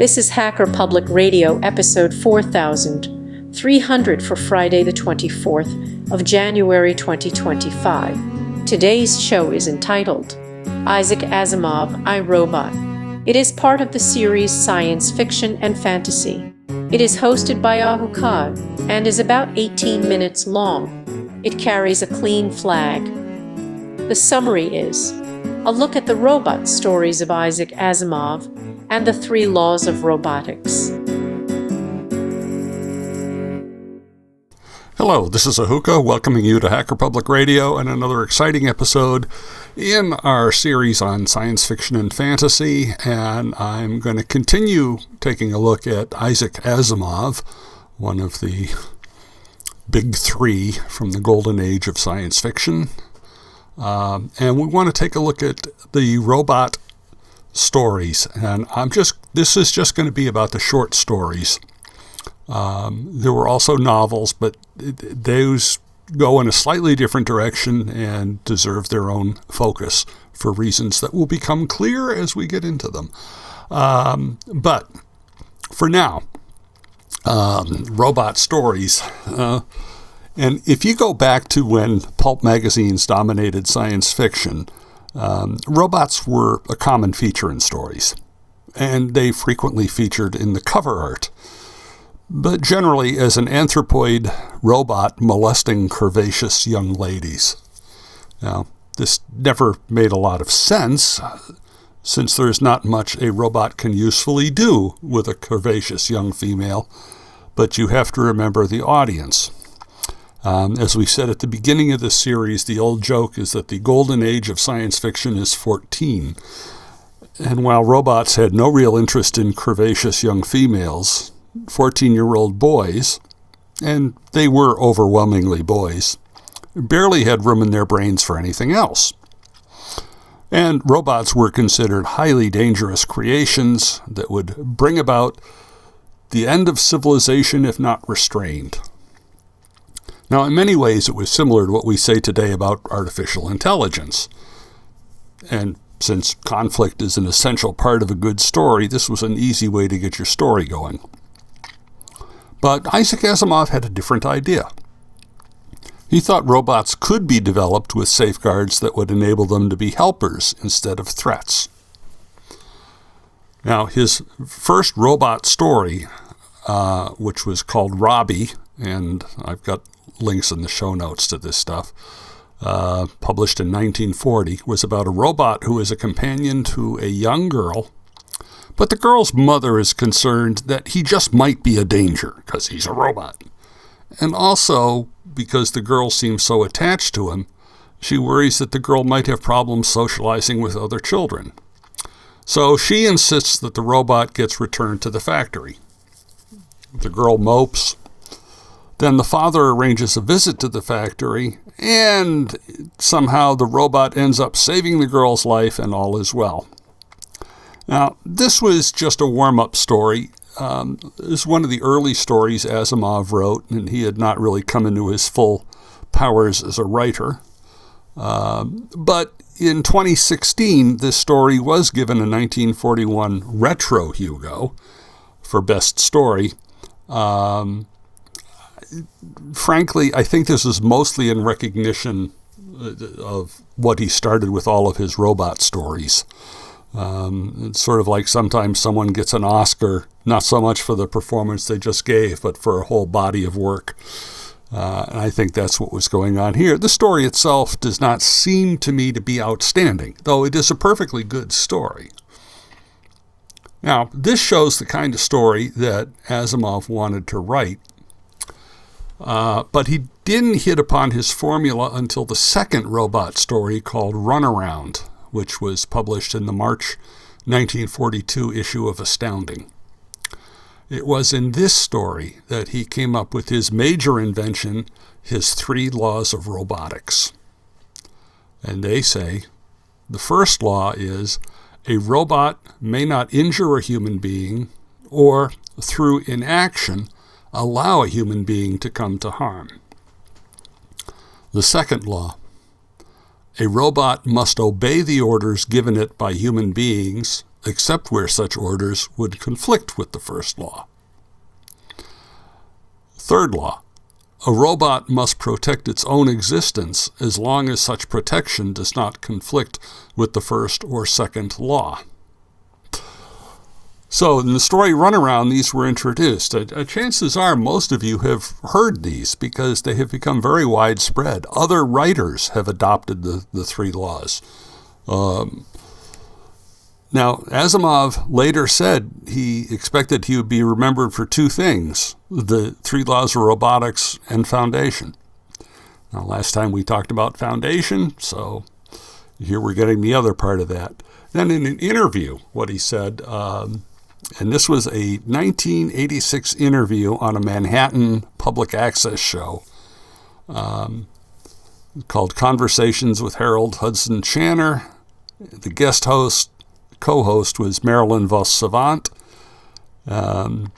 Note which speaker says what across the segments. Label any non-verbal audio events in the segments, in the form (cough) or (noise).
Speaker 1: This is Hacker Public Radio, episode 4300 for Friday, the 24th of January 2025. Today's show is entitled Isaac Asimov, I Robot. It is part of the series Science Fiction and Fantasy. It is hosted by Ahuka and is about 18 minutes long. It carries a clean flag. The summary is a look at the robot stories of Isaac Asimov and the three laws of robotics.
Speaker 2: Hello, this is Ahuka welcoming you to Hacker Public Radio and another exciting episode in our series on science fiction and fantasy. And I'm going to continue taking a look at Isaac Asimov, one of the big three from the golden age of science fiction. Um, and we want to take a look at the robot stories. And I'm just, this is just going to be about the short stories. Um, there were also novels, but those go in a slightly different direction and deserve their own focus for reasons that will become clear as we get into them. Um, but for now, um, robot stories. Uh, and if you go back to when pulp magazines dominated science fiction, um, robots were a common feature in stories, and they frequently featured in the cover art. But generally, as an anthropoid robot molesting curvaceous young ladies. Now, this never made a lot of sense, since there's not much a robot can usefully do with a curvaceous young female, but you have to remember the audience. Um, as we said at the beginning of this series, the old joke is that the golden age of science fiction is 14. And while robots had no real interest in curvaceous young females, 14 year old boys, and they were overwhelmingly boys, barely had room in their brains for anything else. And robots were considered highly dangerous creations that would bring about the end of civilization if not restrained. Now, in many ways, it was similar to what we say today about artificial intelligence. And since conflict is an essential part of a good story, this was an easy way to get your story going. But Isaac Asimov had a different idea. He thought robots could be developed with safeguards that would enable them to be helpers instead of threats. Now, his first robot story, uh, which was called Robbie, and I've got links in the show notes to this stuff, uh, published in 1940, was about a robot who is a companion to a young girl. But the girl's mother is concerned that he just might be a danger because he's a robot. And also because the girl seems so attached to him, she worries that the girl might have problems socializing with other children. So she insists that the robot gets returned to the factory. The girl mopes, then the father arranges a visit to the factory, and somehow the robot ends up saving the girl's life, and all is well. Now, this was just a warm up story. Um, this is one of the early stories Asimov wrote, and he had not really come into his full powers as a writer. Um, but in 2016, this story was given a 1941 Retro Hugo for Best Story. Um, frankly, I think this is mostly in recognition uh, of what he started with all of his robot stories. Um, it's sort of like sometimes someone gets an Oscar, not so much for the performance they just gave, but for a whole body of work. Uh, and I think that's what was going on here. The story itself does not seem to me to be outstanding, though it is a perfectly good story. Now, this shows the kind of story that Asimov wanted to write uh, but he didn't hit upon his formula until the second robot story called Runaround, which was published in the March 1942 issue of Astounding. It was in this story that he came up with his major invention, his three laws of robotics. And they say the first law is a robot may not injure a human being or, through inaction, allow a human being to come to harm. The second law a robot must obey the orders given it by human beings except where such orders would conflict with the first law. Third law a robot must protect its own existence as long as such protection does not conflict with the first or second law. So, in the story Runaround, these were introduced. Uh, uh, chances are most of you have heard these because they have become very widespread. Other writers have adopted the, the three laws. Um, now, Asimov later said he expected he would be remembered for two things the three laws of robotics and foundation. Now, last time we talked about foundation, so here we're getting the other part of that. Then, in an interview, what he said, um, and this was a 1986 interview on a Manhattan public access show um, called Conversations with Harold Hudson Channer. The guest host, co host, was Marilyn Vos Savant. Um,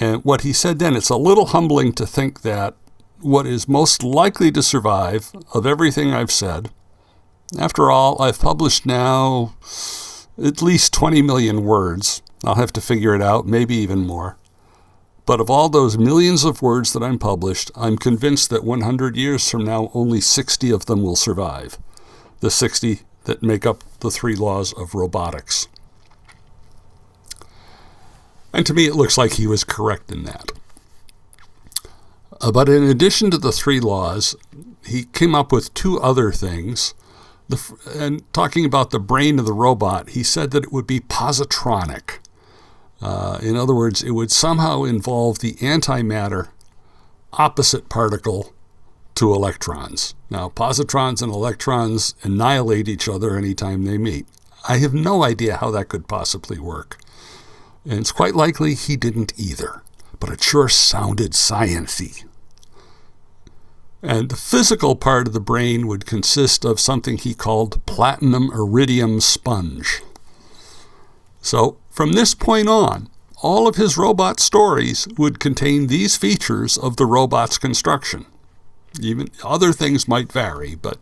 Speaker 2: and what he said then, it's a little humbling to think that what is most likely to survive of everything I've said, after all, I've published now at least 20 million words. I'll have to figure it out, maybe even more. But of all those millions of words that I'm published, I'm convinced that 100 years from now, only 60 of them will survive. The 60 that make up the three laws of robotics. And to me, it looks like he was correct in that. Uh, but in addition to the three laws, he came up with two other things the, and talking about the brain of the robot, he said that it would be positronic. Uh, in other words, it would somehow involve the antimatter opposite particle to electrons. Now, positrons and electrons annihilate each other anytime they meet. I have no idea how that could possibly work. And it's quite likely he didn't either, but it sure sounded sciency. And the physical part of the brain would consist of something he called platinum iridium sponge. So, from this point on, all of his robot stories would contain these features of the robot's construction. Even other things might vary, but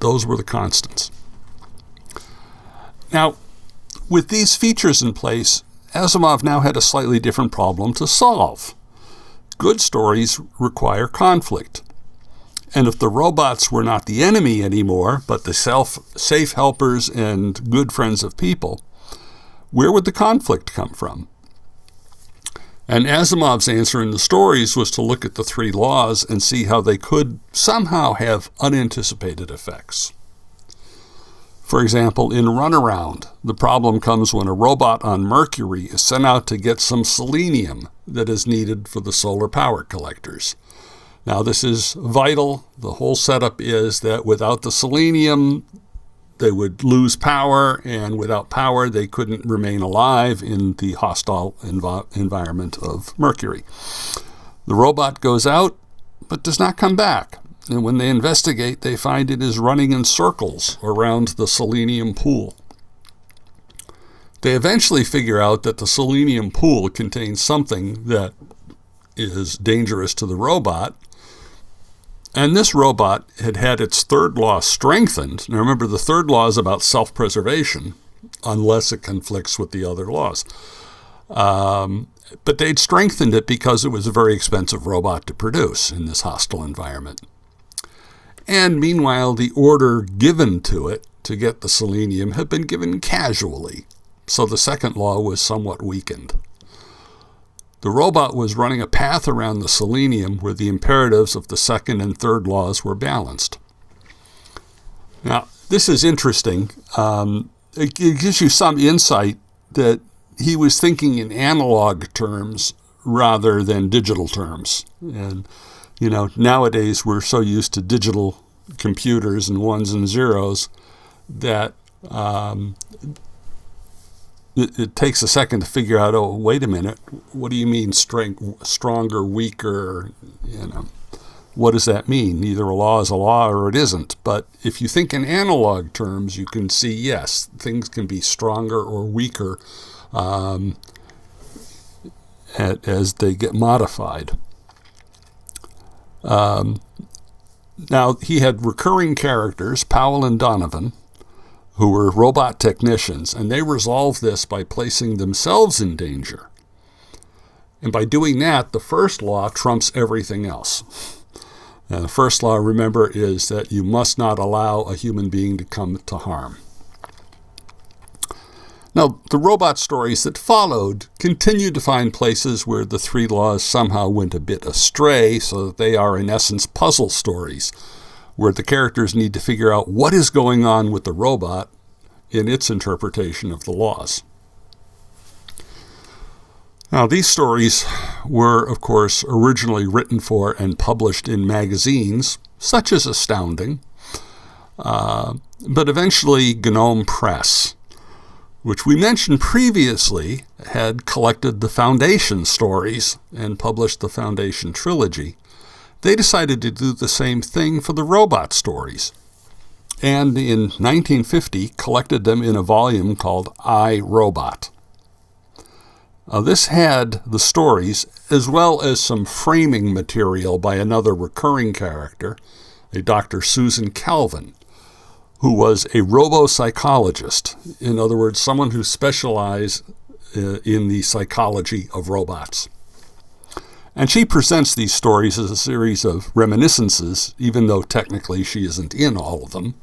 Speaker 2: those were the constants. Now, with these features in place, Asimov now had a slightly different problem to solve. Good stories require conflict. And if the robots were not the enemy anymore, but the self safe helpers and good friends of people, where would the conflict come from? And Asimov's answer in the stories was to look at the three laws and see how they could somehow have unanticipated effects. For example, in Runaround, the problem comes when a robot on Mercury is sent out to get some selenium that is needed for the solar power collectors. Now, this is vital. The whole setup is that without the selenium, they would lose power, and without power, they couldn't remain alive in the hostile env- environment of Mercury. The robot goes out, but does not come back. And when they investigate, they find it is running in circles around the selenium pool. They eventually figure out that the selenium pool contains something that is dangerous to the robot. And this robot had had its third law strengthened. Now remember, the third law is about self preservation, unless it conflicts with the other laws. Um, but they'd strengthened it because it was a very expensive robot to produce in this hostile environment. And meanwhile, the order given to it to get the selenium had been given casually, so the second law was somewhat weakened. The robot was running a path around the selenium where the imperatives of the second and third laws were balanced. Now, this is interesting. Um, it, it gives you some insight that he was thinking in analog terms rather than digital terms. And you know, nowadays we're so used to digital computers and ones and zeros that um, it, it, takes a second to figure out. Oh, wait a minute. What do you mean strength, stronger, weaker? You know, what does that mean? Either a law is a law or it isn't. But if you think in analog terms, you can see yes, things can be stronger or weaker um, as they get modified. Um, now, he had recurring characters, Powell and Donovan, who were robot technicians, and they resolved this by placing themselves in danger. And by doing that, the first law trumps everything else. And the first law, remember, is that you must not allow a human being to come to harm. Now, the robot stories that followed continued to find places where the three laws somehow went a bit astray, so that they are, in essence, puzzle stories, where the characters need to figure out what is going on with the robot in its interpretation of the laws. Now, these stories were, of course, originally written for and published in magazines, such as Astounding, uh, but eventually Gnome Press, which we mentioned previously, had collected the Foundation stories and published the Foundation trilogy. They decided to do the same thing for the robot stories, and in 1950 collected them in a volume called I, Robot. Uh, this had the stories as well as some framing material by another recurring character, a Dr. Susan Calvin, who was a robopsychologist. In other words, someone who specialized uh, in the psychology of robots. And she presents these stories as a series of reminiscences, even though technically she isn't in all of them.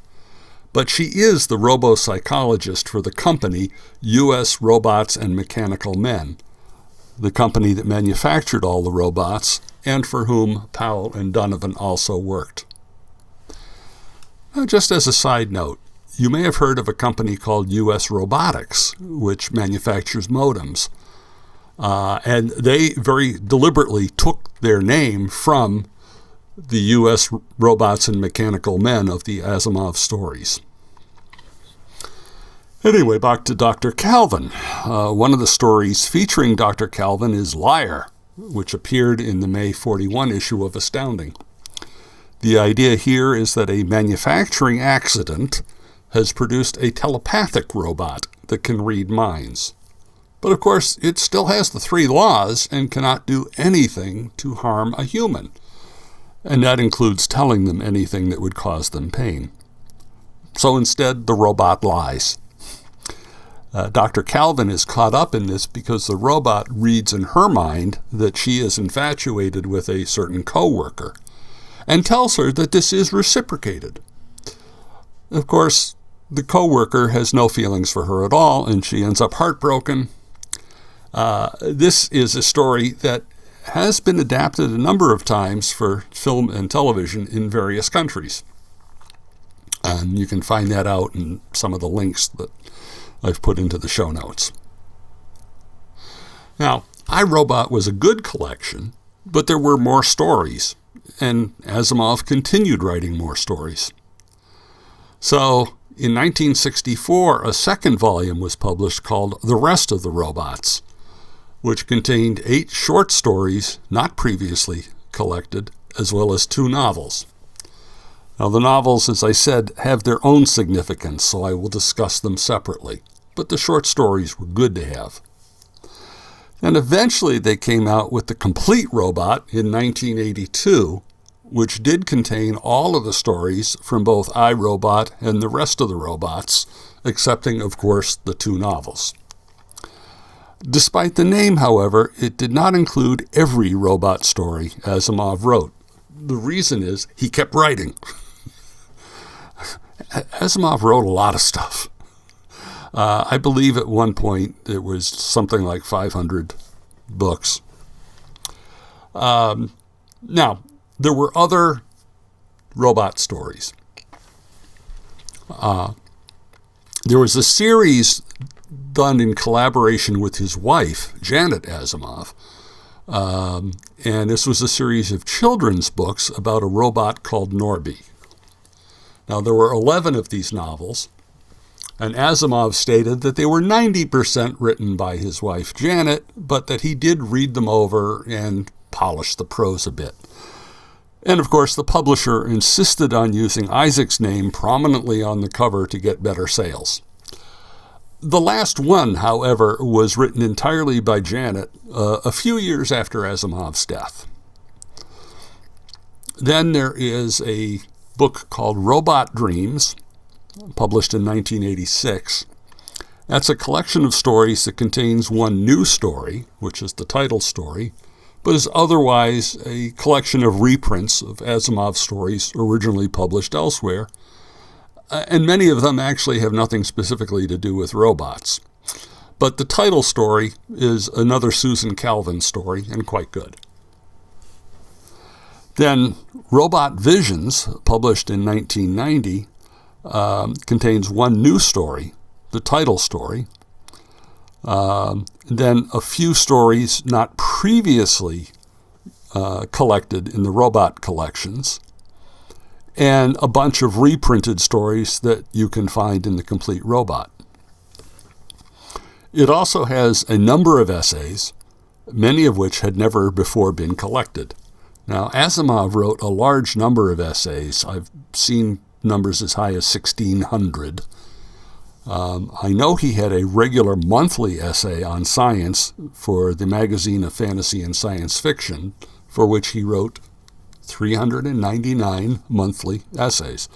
Speaker 2: But she is the robopsychologist for the company U.S. Robots and Mechanical Men, the company that manufactured all the robots and for whom Powell and Donovan also worked. Now, just as a side note, you may have heard of a company called U.S. Robotics, which manufactures modems. Uh, and they very deliberately took their name from the U.S. robots and mechanical men of the Asimov stories. Anyway, back to Dr. Calvin. Uh, one of the stories featuring Dr. Calvin is Liar, which appeared in the May 41 issue of Astounding. The idea here is that a manufacturing accident has produced a telepathic robot that can read minds. But of course, it still has the three laws and cannot do anything to harm a human and that includes telling them anything that would cause them pain. So instead, the robot lies. Uh, Dr. Calvin is caught up in this because the robot reads in her mind that she is infatuated with a certain coworker and tells her that this is reciprocated. Of course, the coworker has no feelings for her at all and she ends up heartbroken. Uh, this is a story that has been adapted a number of times for film and television in various countries. And you can find that out in some of the links that I've put into the show notes. Now, I, Robot was a good collection, but there were more stories, and Asimov continued writing more stories. So, in 1964, a second volume was published called The Rest of the Robots which contained eight short stories not previously collected, as well as two novels. Now, the novels, as I said, have their own significance, so I will discuss them separately, but the short stories were good to have. And eventually they came out with the complete robot in 1982, which did contain all of the stories from both I, Robot and the rest of the robots, excepting, of course, the two novels. Despite the name, however, it did not include every robot story Asimov wrote. The reason is he kept writing. (laughs) Asimov wrote a lot of stuff. Uh, I believe at one point it was something like 500 books. Um, now, there were other robot stories. Uh, there was a series done in collaboration with his wife, Janet Asimov. Um, and this was a series of children's books about a robot called Norby. Now, there were 11 of these novels, and Asimov stated that they were 90% written by his wife, Janet, but that he did read them over and polish the prose a bit. And of course, the publisher insisted on using Isaac's name prominently on the cover to get better sales. The last one, however, was written entirely by Janet uh, a few years after Asimov's death. Then there is a book called Robot Dreams, published in 1986. That's a collection of stories that contains one new story, which is the title story, but is otherwise a collection of reprints of Asimov stories originally published elsewhere. Uh, and many of them actually have nothing specifically to do with robots. But the title story is another Susan Calvin story and quite good. Then Robot Visions, published in 1990, um, contains one new story, the title story, um, then a few stories not previously uh, collected in the robot collections, and a bunch of reprinted stories that you can find in the Complete Robot. It also has a number of essays, many of which had never before been collected. Now, Asimov wrote a large number of essays. I've seen numbers as high as 1,600. Um, I know he had a regular monthly essay on science for the magazine of fantasy and science fiction, for which he wrote 399 monthly essays.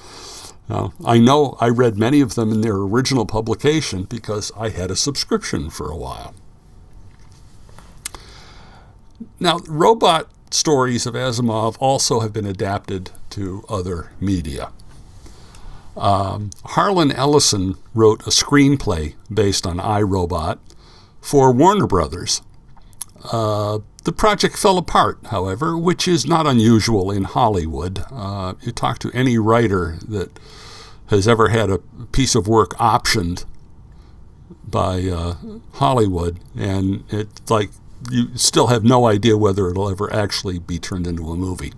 Speaker 2: Now, I know I read many of them in their original publication because I had a subscription for a while. Now, robot stories of Asimov also have been adapted to other media. Um, Harlan Ellison wrote a screenplay based on I, Robot for Warner Brothers. Uh, the project fell apart, however, which is not unusual in Hollywood. Uh, you talk to any writer that has ever had a piece of work optioned by uh, Hollywood, and it's like you still have no idea whether it'll ever actually be turned into a movie.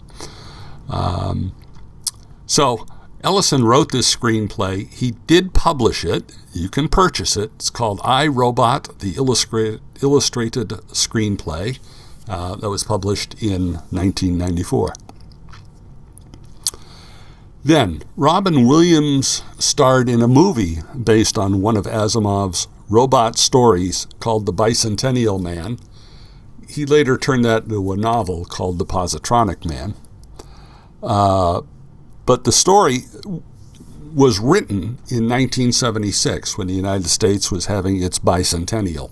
Speaker 2: Um, so Ellison wrote this screenplay. He did publish it. You can purchase it. It's called I, Robot, the illustrated, illustrated screenplay uh, that was published in 1994. Then, Robin Williams starred in a movie based on one of Asimov's robot stories called The Bicentennial Man. He later turned that into a novel called The Positronic Man. Uh, but the story was written in 1976 when the United States was having its bicentennial.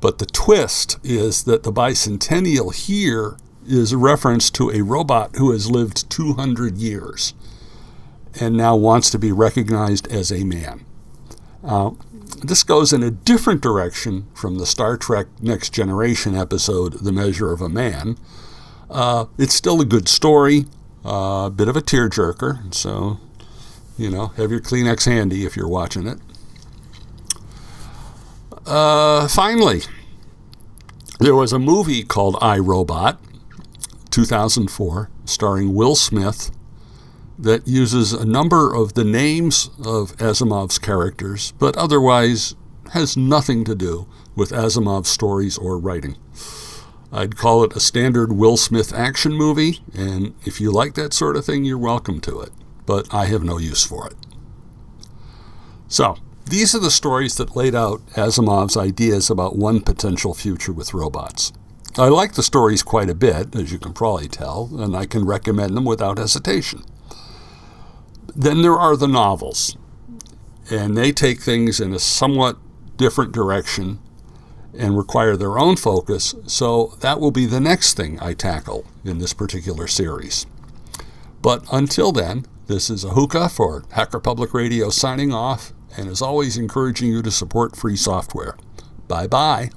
Speaker 2: But the twist is that the bicentennial here is a reference to a robot who has lived 200 years and now wants to be recognized as a man. Uh, this goes in a different direction from the Star Trek Next Generation episode, The Measure of a Man. Uh, it's still a good story, a bit of a tearjerker, so, you know, have your Kleenex handy if you're watching it. Uh, finally, there was a movie called I, Robot, 2004, starring Will Smith, that uses a number of the names of Asimov's characters, but otherwise has nothing to do with Asimov's stories or writing. I'd call it a standard Will Smith action movie, and if you like that sort of thing, you're welcome to it, but I have no use for it. So, these are the stories that laid out Asimov's ideas about one potential future with robots. I like the stories quite a bit, as you can probably tell, and I can recommend them without hesitation. Then there are the novels, and they take things in a somewhat different direction and require their own focus, so that will be the next thing I tackle in this particular series. But until then, this is Ahuka for Hacker Public Radio signing off, and as always, encouraging you to support free software. Bye bye.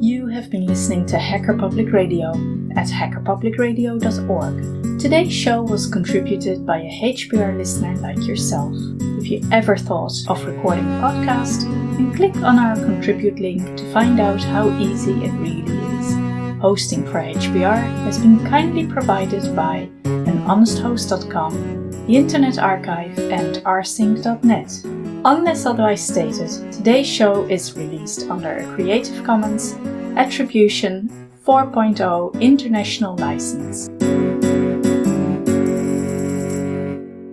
Speaker 3: You have been listening to Hacker Public Radio at hackerpublicradio.org. Today's show was contributed by a HPR listener like yourself. If you ever thought of recording a podcast, then click on our contribute link to find out how easy it really is. Hosting for HPR has been kindly provided by anhonesthost.com, the Internet Archive, and rsync.net. Unless otherwise stated, today's show is released under a Creative Commons Attribution 4.0 International License.